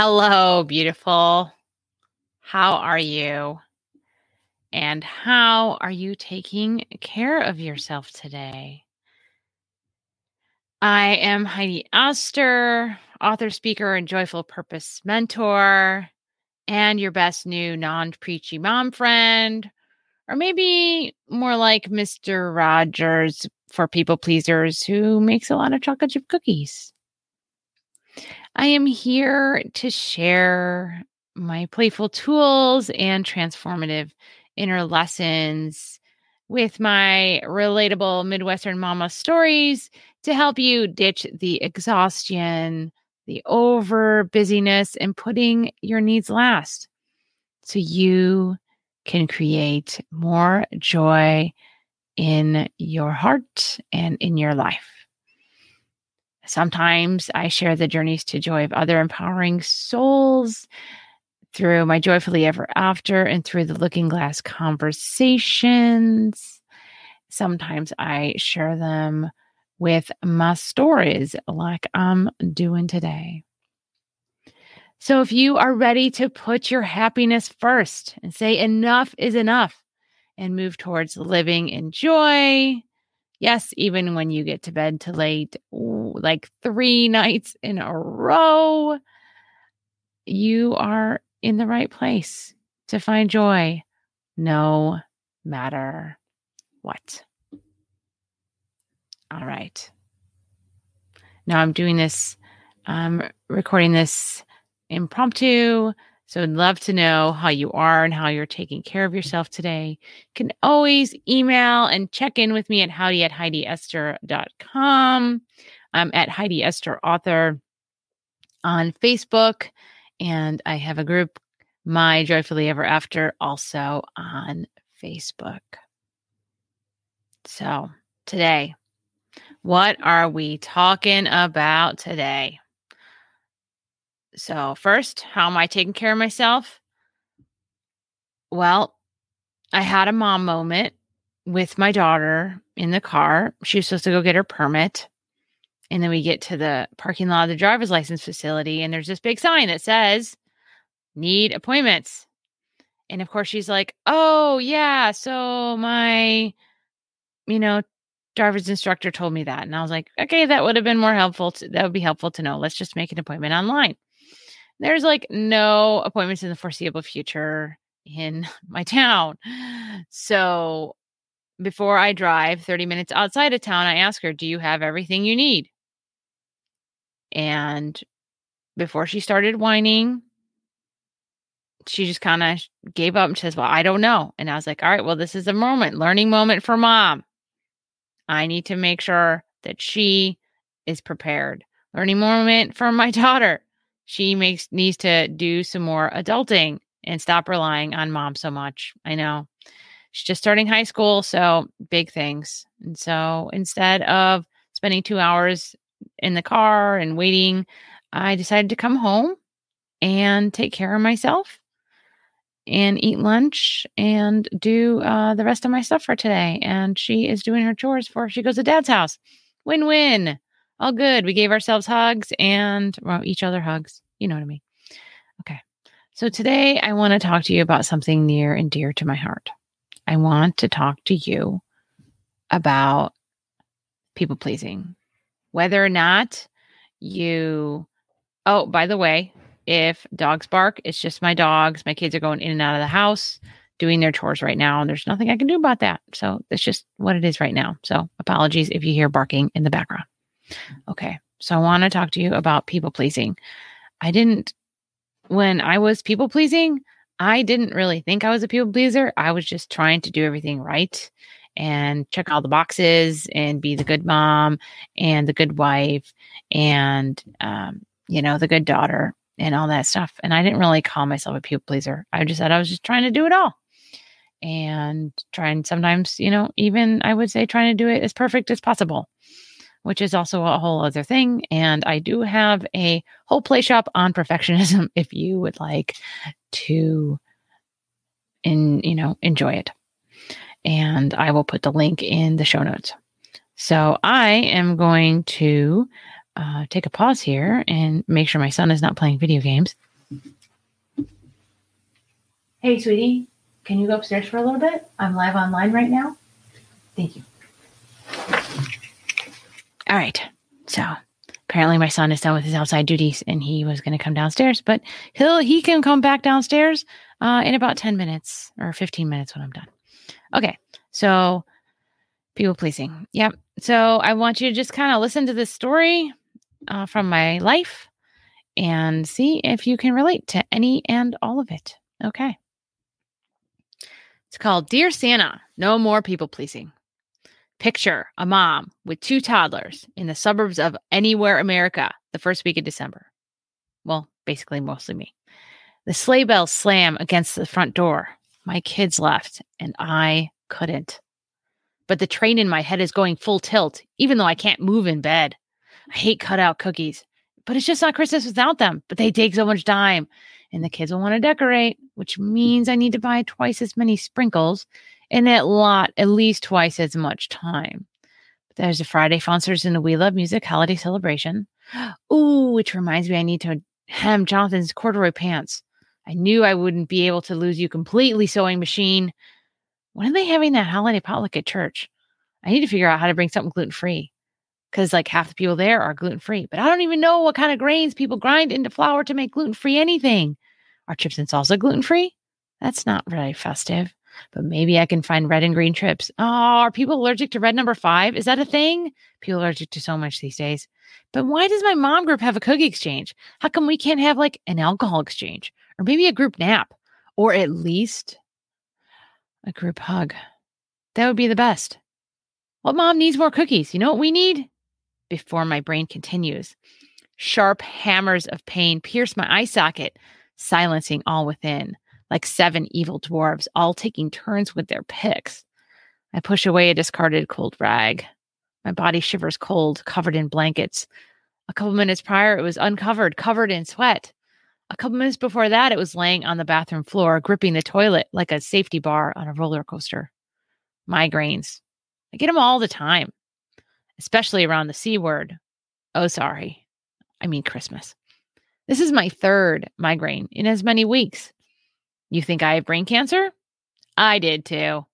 Hello, beautiful. How are you? And how are you taking care of yourself today? I am Heidi Esther, author, speaker, and joyful purpose mentor, and your best new non preachy mom friend, or maybe more like Mr. Rogers for people pleasers who makes a lot of chocolate chip cookies. I am here to share my playful tools and transformative inner lessons with my relatable Midwestern mama stories to help you ditch the exhaustion, the over busyness, and putting your needs last so you can create more joy in your heart and in your life. Sometimes I share the journeys to joy of other empowering souls through my Joyfully Ever After and through the Looking Glass conversations. Sometimes I share them with my stories like I'm doing today. So if you are ready to put your happiness first and say enough is enough and move towards living in joy, Yes, even when you get to bed too late, like three nights in a row, you are in the right place to find joy no matter what. All right. Now I'm doing this, I'm recording this impromptu so I'd love to know how you are and how you're taking care of yourself today. You can always email and check in with me at howdy at HeidiEsther.com. I'm at Heidi Esther Author on Facebook. And I have a group, My Joyfully Ever After, also on Facebook. So today, what are we talking about today? So, first, how am I taking care of myself? Well, I had a mom moment with my daughter in the car. She was supposed to go get her permit. And then we get to the parking lot of the driver's license facility, and there's this big sign that says, Need appointments. And of course, she's like, Oh, yeah. So my, you know, driver's instructor told me that. And I was like, Okay, that would have been more helpful. To, that would be helpful to know. Let's just make an appointment online there's like no appointments in the foreseeable future in my town. So before I drive 30 minutes outside of town, I ask her, Do you have everything you need? And before she started whining, she just kind of gave up and says, Well, I don't know. And I was like, All right, well, this is a moment, learning moment for mom. I need to make sure that she is prepared. Learning moment for my daughter she makes needs to do some more adulting and stop relying on mom so much. I know. She's just starting high school, so big things. And so instead of spending 2 hours in the car and waiting, I decided to come home and take care of myself and eat lunch and do uh, the rest of my stuff for today. And she is doing her chores before she goes to dad's house. Win win all good. We gave ourselves hugs and well, each other hugs. You know what I mean? Okay. So today I want to talk to you about something near and dear to my heart. I want to talk to you about people pleasing, whether or not you, oh, by the way, if dogs bark, it's just my dogs. My kids are going in and out of the house doing their chores right now, and there's nothing I can do about that. So it's just what it is right now. So apologies if you hear barking in the background. Okay. So I want to talk to you about people pleasing. I didn't, when I was people pleasing, I didn't really think I was a people pleaser. I was just trying to do everything right and check all the boxes and be the good mom and the good wife and, um, you know, the good daughter and all that stuff. And I didn't really call myself a people pleaser. I just said I was just trying to do it all and trying sometimes, you know, even I would say trying to do it as perfect as possible which is also a whole other thing. And I do have a whole play shop on perfectionism if you would like to in you know enjoy it. And I will put the link in the show notes. So I am going to uh, take a pause here and make sure my son is not playing video games. Hey, sweetie, can you go upstairs for a little bit? I'm live online right now. Thank you. All right. So apparently my son is done with his outside duties and he was going to come downstairs, but he'll he can come back downstairs uh, in about 10 minutes or 15 minutes when I'm done. Okay. So people pleasing. Yep. So I want you to just kind of listen to this story uh, from my life and see if you can relate to any and all of it. Okay. It's called Dear Santa, No More People Pleasing. Picture a mom with two toddlers in the suburbs of anywhere America the first week of December. Well, basically, mostly me. The sleigh bells slam against the front door. My kids left, and I couldn't. But the train in my head is going full tilt, even though I can't move in bed. I hate cutout cookies, but it's just not Christmas without them. But they take so much time, and the kids will want to decorate, which means I need to buy twice as many sprinkles and at lot at least twice as much time. There's a Friday Fonsters in the We Love Music holiday celebration. Ooh, which reminds me, I need to hem Jonathan's corduroy pants. I knew I wouldn't be able to lose you completely, sewing machine. When are they having that holiday potluck at church? I need to figure out how to bring something gluten free because like half the people there are gluten free. But I don't even know what kind of grains people grind into flour to make gluten free anything. Are chips and salsa gluten free? That's not very festive but maybe I can find red and green trips. Oh, are people allergic to red number five? Is that a thing? People are allergic to so much these days. But why does my mom group have a cookie exchange? How come we can't have like an alcohol exchange or maybe a group nap or at least a group hug? That would be the best. What mom needs more cookies? You know what we need? Before my brain continues, sharp hammers of pain pierce my eye socket, silencing all within like seven evil dwarves, all taking turns with their picks. I push away a discarded cold rag. My body shivers cold, covered in blankets. A couple minutes prior, it was uncovered, covered in sweat. A couple minutes before that, it was laying on the bathroom floor, gripping the toilet like a safety bar on a roller coaster. Migraines. I get them all the time, especially around the C word. Oh, sorry. I mean, Christmas. This is my third migraine in as many weeks. You think I have brain cancer? I did too.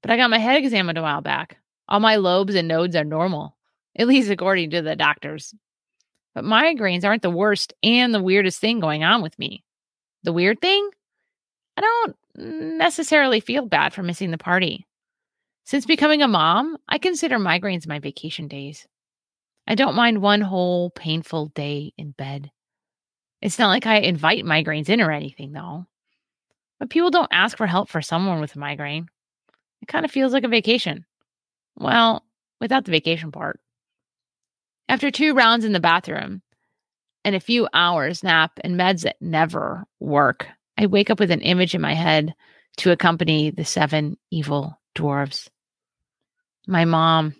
But I got my head examined a while back. All my lobes and nodes are normal, at least according to the doctors. But migraines aren't the worst and the weirdest thing going on with me. The weird thing? I don't necessarily feel bad for missing the party. Since becoming a mom, I consider migraines my vacation days. I don't mind one whole painful day in bed. It's not like I invite migraines in or anything, though. But people don't ask for help for someone with a migraine. It kind of feels like a vacation. Well, without the vacation part. After two rounds in the bathroom and a few hours nap and meds that never work, I wake up with an image in my head to accompany the seven evil dwarves. My mom.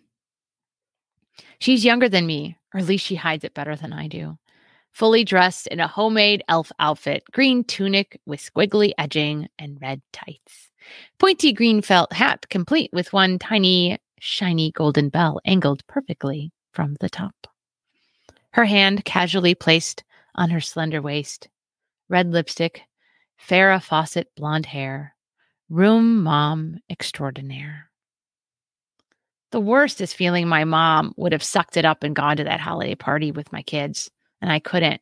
She's younger than me, or at least she hides it better than I do fully dressed in a homemade elf outfit, green tunic with squiggly edging and red tights. Pointy green felt hat, complete with one tiny, shiny golden bell angled perfectly from the top. Her hand casually placed on her slender waist, red lipstick, Farrah Fawcett blonde hair, room mom extraordinaire. The worst is feeling my mom would have sucked it up and gone to that holiday party with my kids and I couldn't.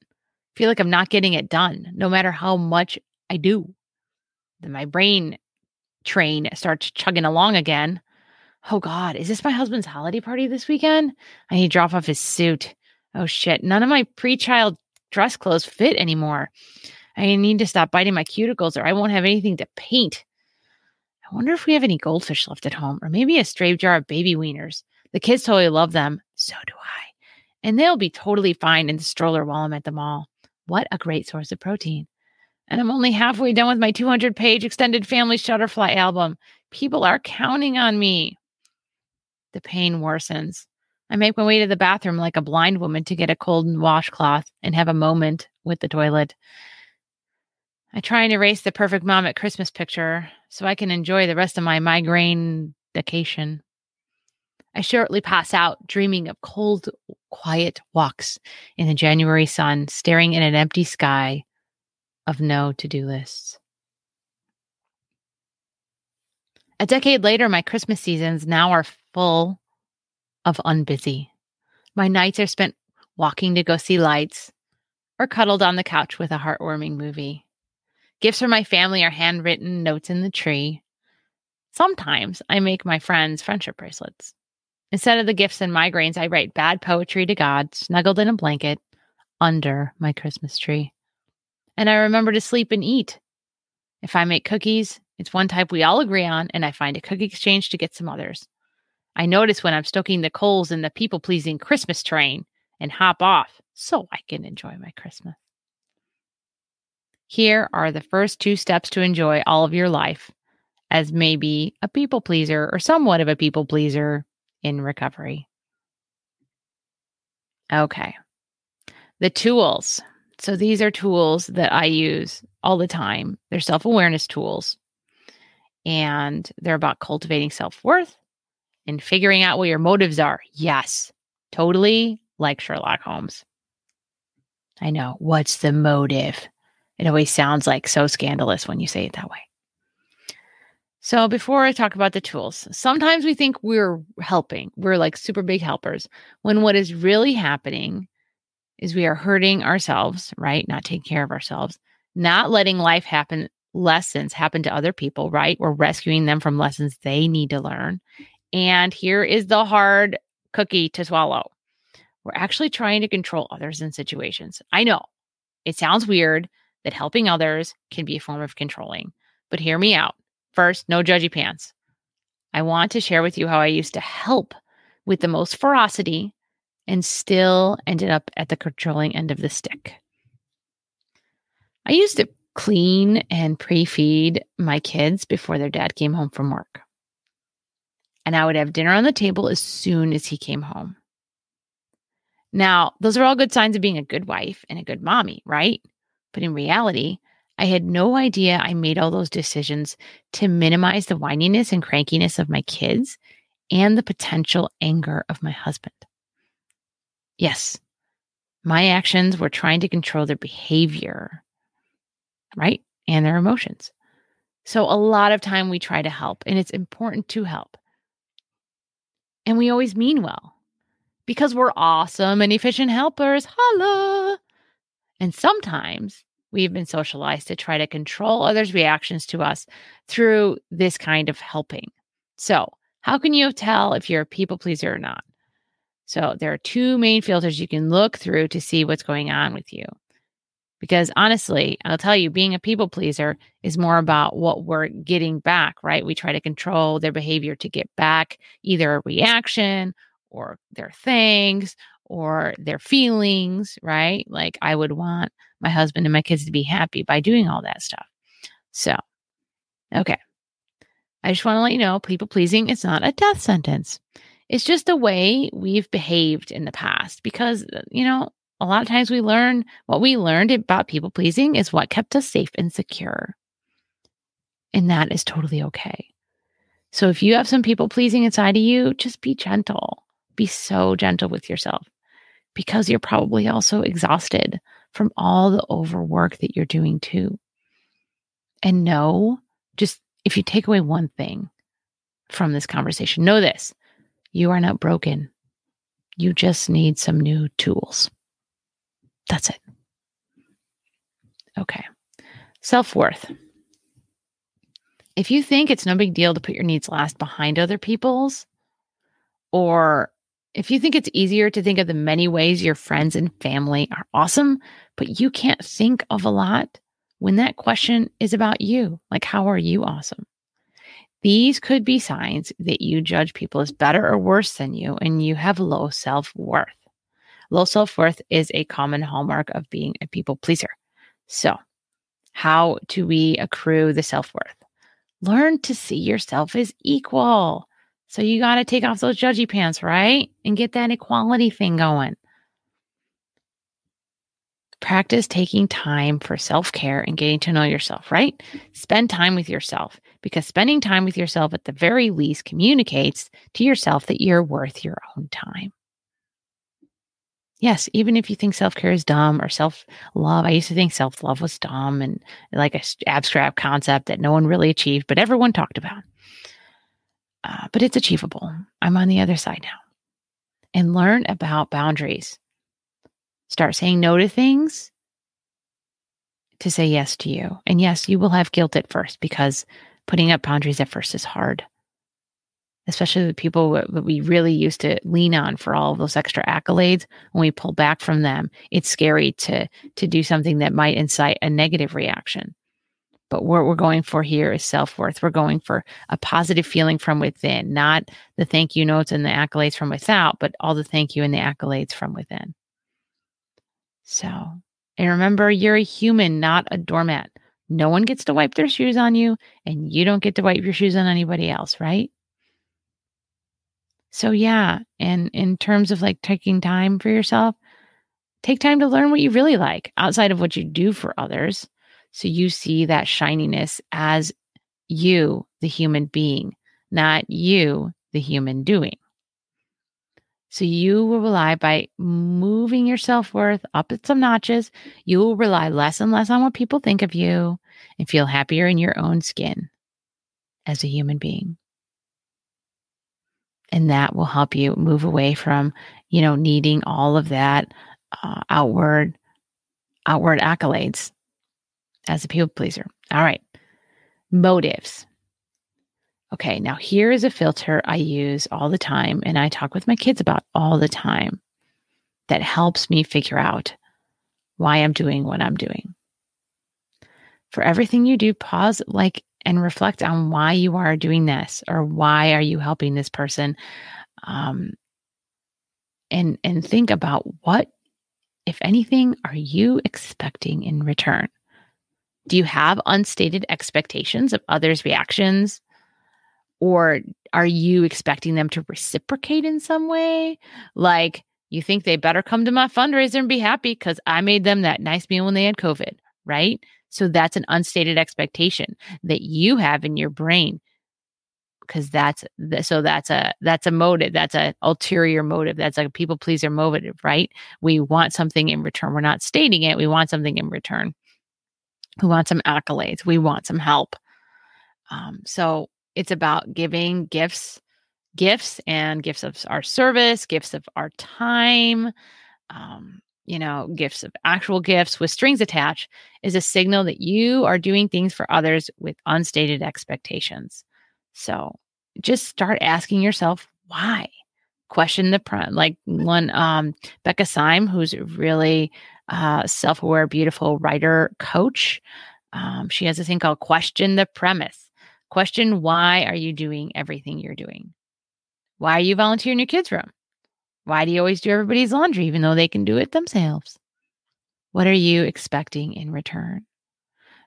feel like I'm not getting it done, no matter how much I do. Then my brain train starts chugging along again. Oh God, is this my husband's holiday party this weekend? I need to drop off his suit. Oh shit, none of my pre-child dress clothes fit anymore. I need to stop biting my cuticles or I won't have anything to paint. I wonder if we have any goldfish left at home or maybe a stray jar of baby wieners. The kids totally love them. So do I and they'll be totally fine in the stroller while I'm at the mall. What a great source of protein. And I'm only halfway done with my 200 page extended family Shutterfly album. People are counting on me. The pain worsens. I make my way to the bathroom like a blind woman to get a cold washcloth and have a moment with the toilet. I try and erase the perfect mom at Christmas picture so I can enjoy the rest of my migraine vacation. I shortly pass out, dreaming of cold, quiet walks in the January sun, staring at an empty sky of no to do lists. A decade later, my Christmas seasons now are full of unbusy. My nights are spent walking to go see lights or cuddled on the couch with a heartwarming movie. Gifts from my family are handwritten notes in the tree. Sometimes I make my friends friendship bracelets. Instead of the gifts and migraines, I write bad poetry to God, snuggled in a blanket under my Christmas tree. And I remember to sleep and eat. If I make cookies, it's one type we all agree on, and I find a cookie exchange to get some others. I notice when I'm stoking the coals in the people pleasing Christmas train and hop off so I can enjoy my Christmas. Here are the first two steps to enjoy all of your life as maybe a people pleaser or somewhat of a people pleaser in recovery. Okay. The tools. So these are tools that I use all the time. They're self awareness tools and they're about cultivating self worth and figuring out what your motives are. Yes, totally like Sherlock Holmes. I know. What's the motive? It always sounds like so scandalous when you say it that way. So, before I talk about the tools, sometimes we think we're helping. We're like super big helpers when what is really happening is we are hurting ourselves, right? Not taking care of ourselves, not letting life happen lessons happen to other people, right? We're rescuing them from lessons they need to learn. And here is the hard cookie to swallow. We're actually trying to control others in situations. I know it sounds weird that helping others can be a form of controlling, but hear me out. First, no judgy pants. I want to share with you how I used to help with the most ferocity and still ended up at the controlling end of the stick. I used to clean and pre feed my kids before their dad came home from work. And I would have dinner on the table as soon as he came home. Now, those are all good signs of being a good wife and a good mommy, right? But in reality, I had no idea I made all those decisions to minimize the whininess and crankiness of my kids and the potential anger of my husband. Yes, my actions were trying to control their behavior right? And their emotions. So a lot of time we try to help, and it's important to help. And we always mean well because we're awesome and efficient helpers. Holla. And sometimes we've been socialized to try to control others' reactions to us through this kind of helping. So, how can you tell if you're a people pleaser or not? So, there are two main filters you can look through to see what's going on with you. Because honestly, I'll tell you, being a people pleaser is more about what we're getting back, right? We try to control their behavior to get back either a reaction or their things or their feelings, right? Like I would want my husband and my kids to be happy by doing all that stuff. So, okay. I just want to let you know people pleasing is not a death sentence. It's just the way we've behaved in the past because, uh, you know, a lot of times we learn what we learned about people pleasing is what kept us safe and secure. And that is totally okay. So if you have some people pleasing inside of you, just be gentle. Be so gentle with yourself because you're probably also exhausted from all the overwork that you're doing too. And know, just if you take away one thing from this conversation, know this you are not broken. You just need some new tools. That's it. Okay. Self worth. If you think it's no big deal to put your needs last behind other people's, or if you think it's easier to think of the many ways your friends and family are awesome, but you can't think of a lot when that question is about you, like, how are you awesome? These could be signs that you judge people as better or worse than you and you have low self worth. Low self worth is a common hallmark of being a people pleaser. So, how do we accrue the self worth? Learn to see yourself as equal. So, you got to take off those judgy pants, right? And get that equality thing going. Practice taking time for self care and getting to know yourself, right? Spend time with yourself because spending time with yourself at the very least communicates to yourself that you're worth your own time. Yes, even if you think self care is dumb or self love, I used to think self love was dumb and like a abstract concept that no one really achieved, but everyone talked about. Uh, but it's achievable. I'm on the other side now. And learn about boundaries. Start saying no to things to say yes to you. And yes, you will have guilt at first because putting up boundaries at first is hard, especially with people that we really used to lean on for all those extra accolades. When we pull back from them, it's scary to to do something that might incite a negative reaction. But what we're going for here is self worth. We're going for a positive feeling from within, not the thank you notes and the accolades from without, but all the thank you and the accolades from within. So, and remember, you're a human, not a doormat. No one gets to wipe their shoes on you, and you don't get to wipe your shoes on anybody else, right? So, yeah. And in terms of like taking time for yourself, take time to learn what you really like outside of what you do for others. So you see that shininess as you, the human being, not you, the human doing. So you will rely by moving your self worth up at some notches. You will rely less and less on what people think of you and feel happier in your own skin as a human being. And that will help you move away from, you know, needing all of that uh, outward, outward accolades as a people pleaser. All right. Motives. Okay, now here is a filter I use all the time and I talk with my kids about all the time that helps me figure out why I'm doing what I'm doing. For everything you do, pause like and reflect on why you are doing this or why are you helping this person um, and and think about what if anything are you expecting in return do you have unstated expectations of others reactions? Or are you expecting them to reciprocate in some way? Like, you think they better come to my fundraiser and be happy because I made them that nice meal when they had COVID, right? So that's an unstated expectation that you have in your brain because that's so that's a that's a motive that's a ulterior motive that's a people pleaser motive right? We want something in return. We're not stating it. We want something in return we want some accolades we want some help um, so it's about giving gifts, gifts and gifts of our service, gifts of our time, um, you know, gifts of actual gifts with strings attached is a signal that you are doing things for others with unstated expectations. So just start asking yourself why. Question the prime. Like one, um, Becca Syme, who's really uh, self-aware, beautiful writer coach. Um, she has a thing called question the premise. Question why are you doing everything you're doing? Why are you volunteering your kids' room? Why do you always do everybody's laundry even though they can do it themselves? What are you expecting in return?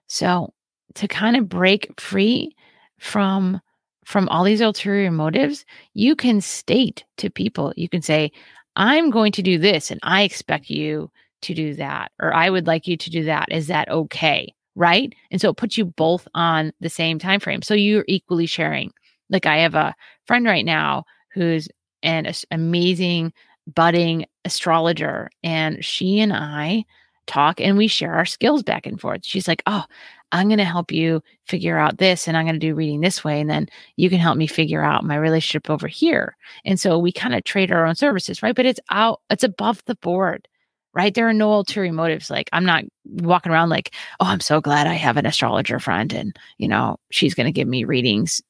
So, to kind of break free from from all these ulterior motives, you can state to people, you can say, I'm going to do this and I expect you to do that, or I would like you to do that. Is that okay? right? And so it puts you both on the same time frame. So you're equally sharing. Like I have a friend right now who's an amazing budding astrologer and she and I talk and we share our skills back and forth. She's like, "Oh, I'm going to help you figure out this and I'm going to do reading this way and then you can help me figure out my relationship over here." And so we kind of trade our own services, right? But it's out it's above the board right? There are no ulterior motives. Like I'm not walking around like, oh, I'm so glad I have an astrologer friend and, you know, she's going to give me readings.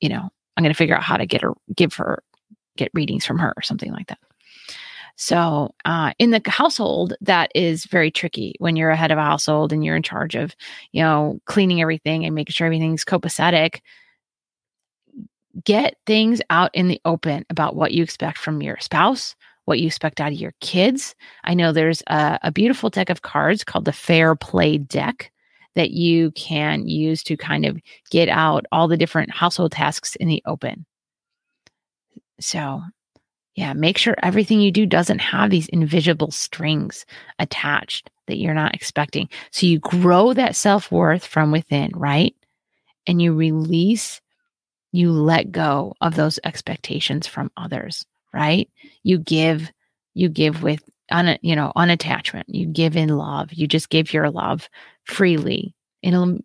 You know, I'm going to figure out how to get her, give her, get readings from her or something like that. So, uh, in the household, that is very tricky when you're a head of a household and you're in charge of, you know, cleaning everything and making sure everything's copacetic. Get things out in the open about what you expect from your spouse, what you expect out of your kids. I know there's a, a beautiful deck of cards called the Fair Play deck that you can use to kind of get out all the different household tasks in the open. So, yeah, make sure everything you do doesn't have these invisible strings attached that you're not expecting. So you grow that self worth from within, right? And you release, you let go of those expectations from others right? You give, you give with on you know unattachment. You give in love. You just give your love freely. It'll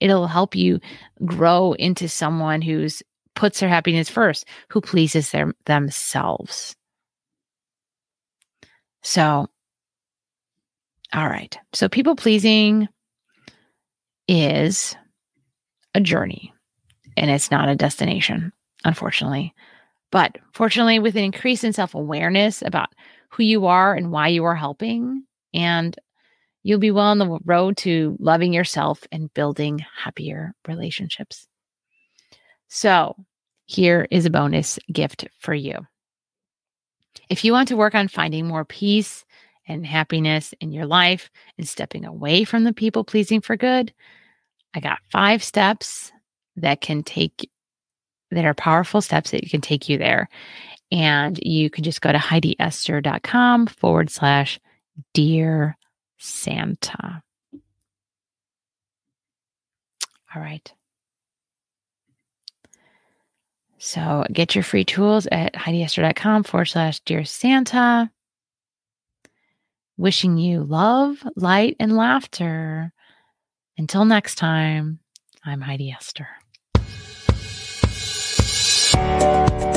it'll help you grow into someone who's puts their happiness first who pleases their themselves. So all right. So people pleasing is a journey and it's not a destination unfortunately but fortunately with an increase in self-awareness about who you are and why you are helping. And you'll be well on the road to loving yourself and building happier relationships. So, here is a bonus gift for you. If you want to work on finding more peace and happiness in your life and stepping away from the people pleasing for good, I got five steps that can take that are powerful steps that you can take you there. And you can just go to HeidiEsther.com forward slash Dear Santa. All right. So get your free tools at HeidiEsther.com forward slash Dear Santa. Wishing you love, light, and laughter. Until next time, I'm Heidi Esther. Thank you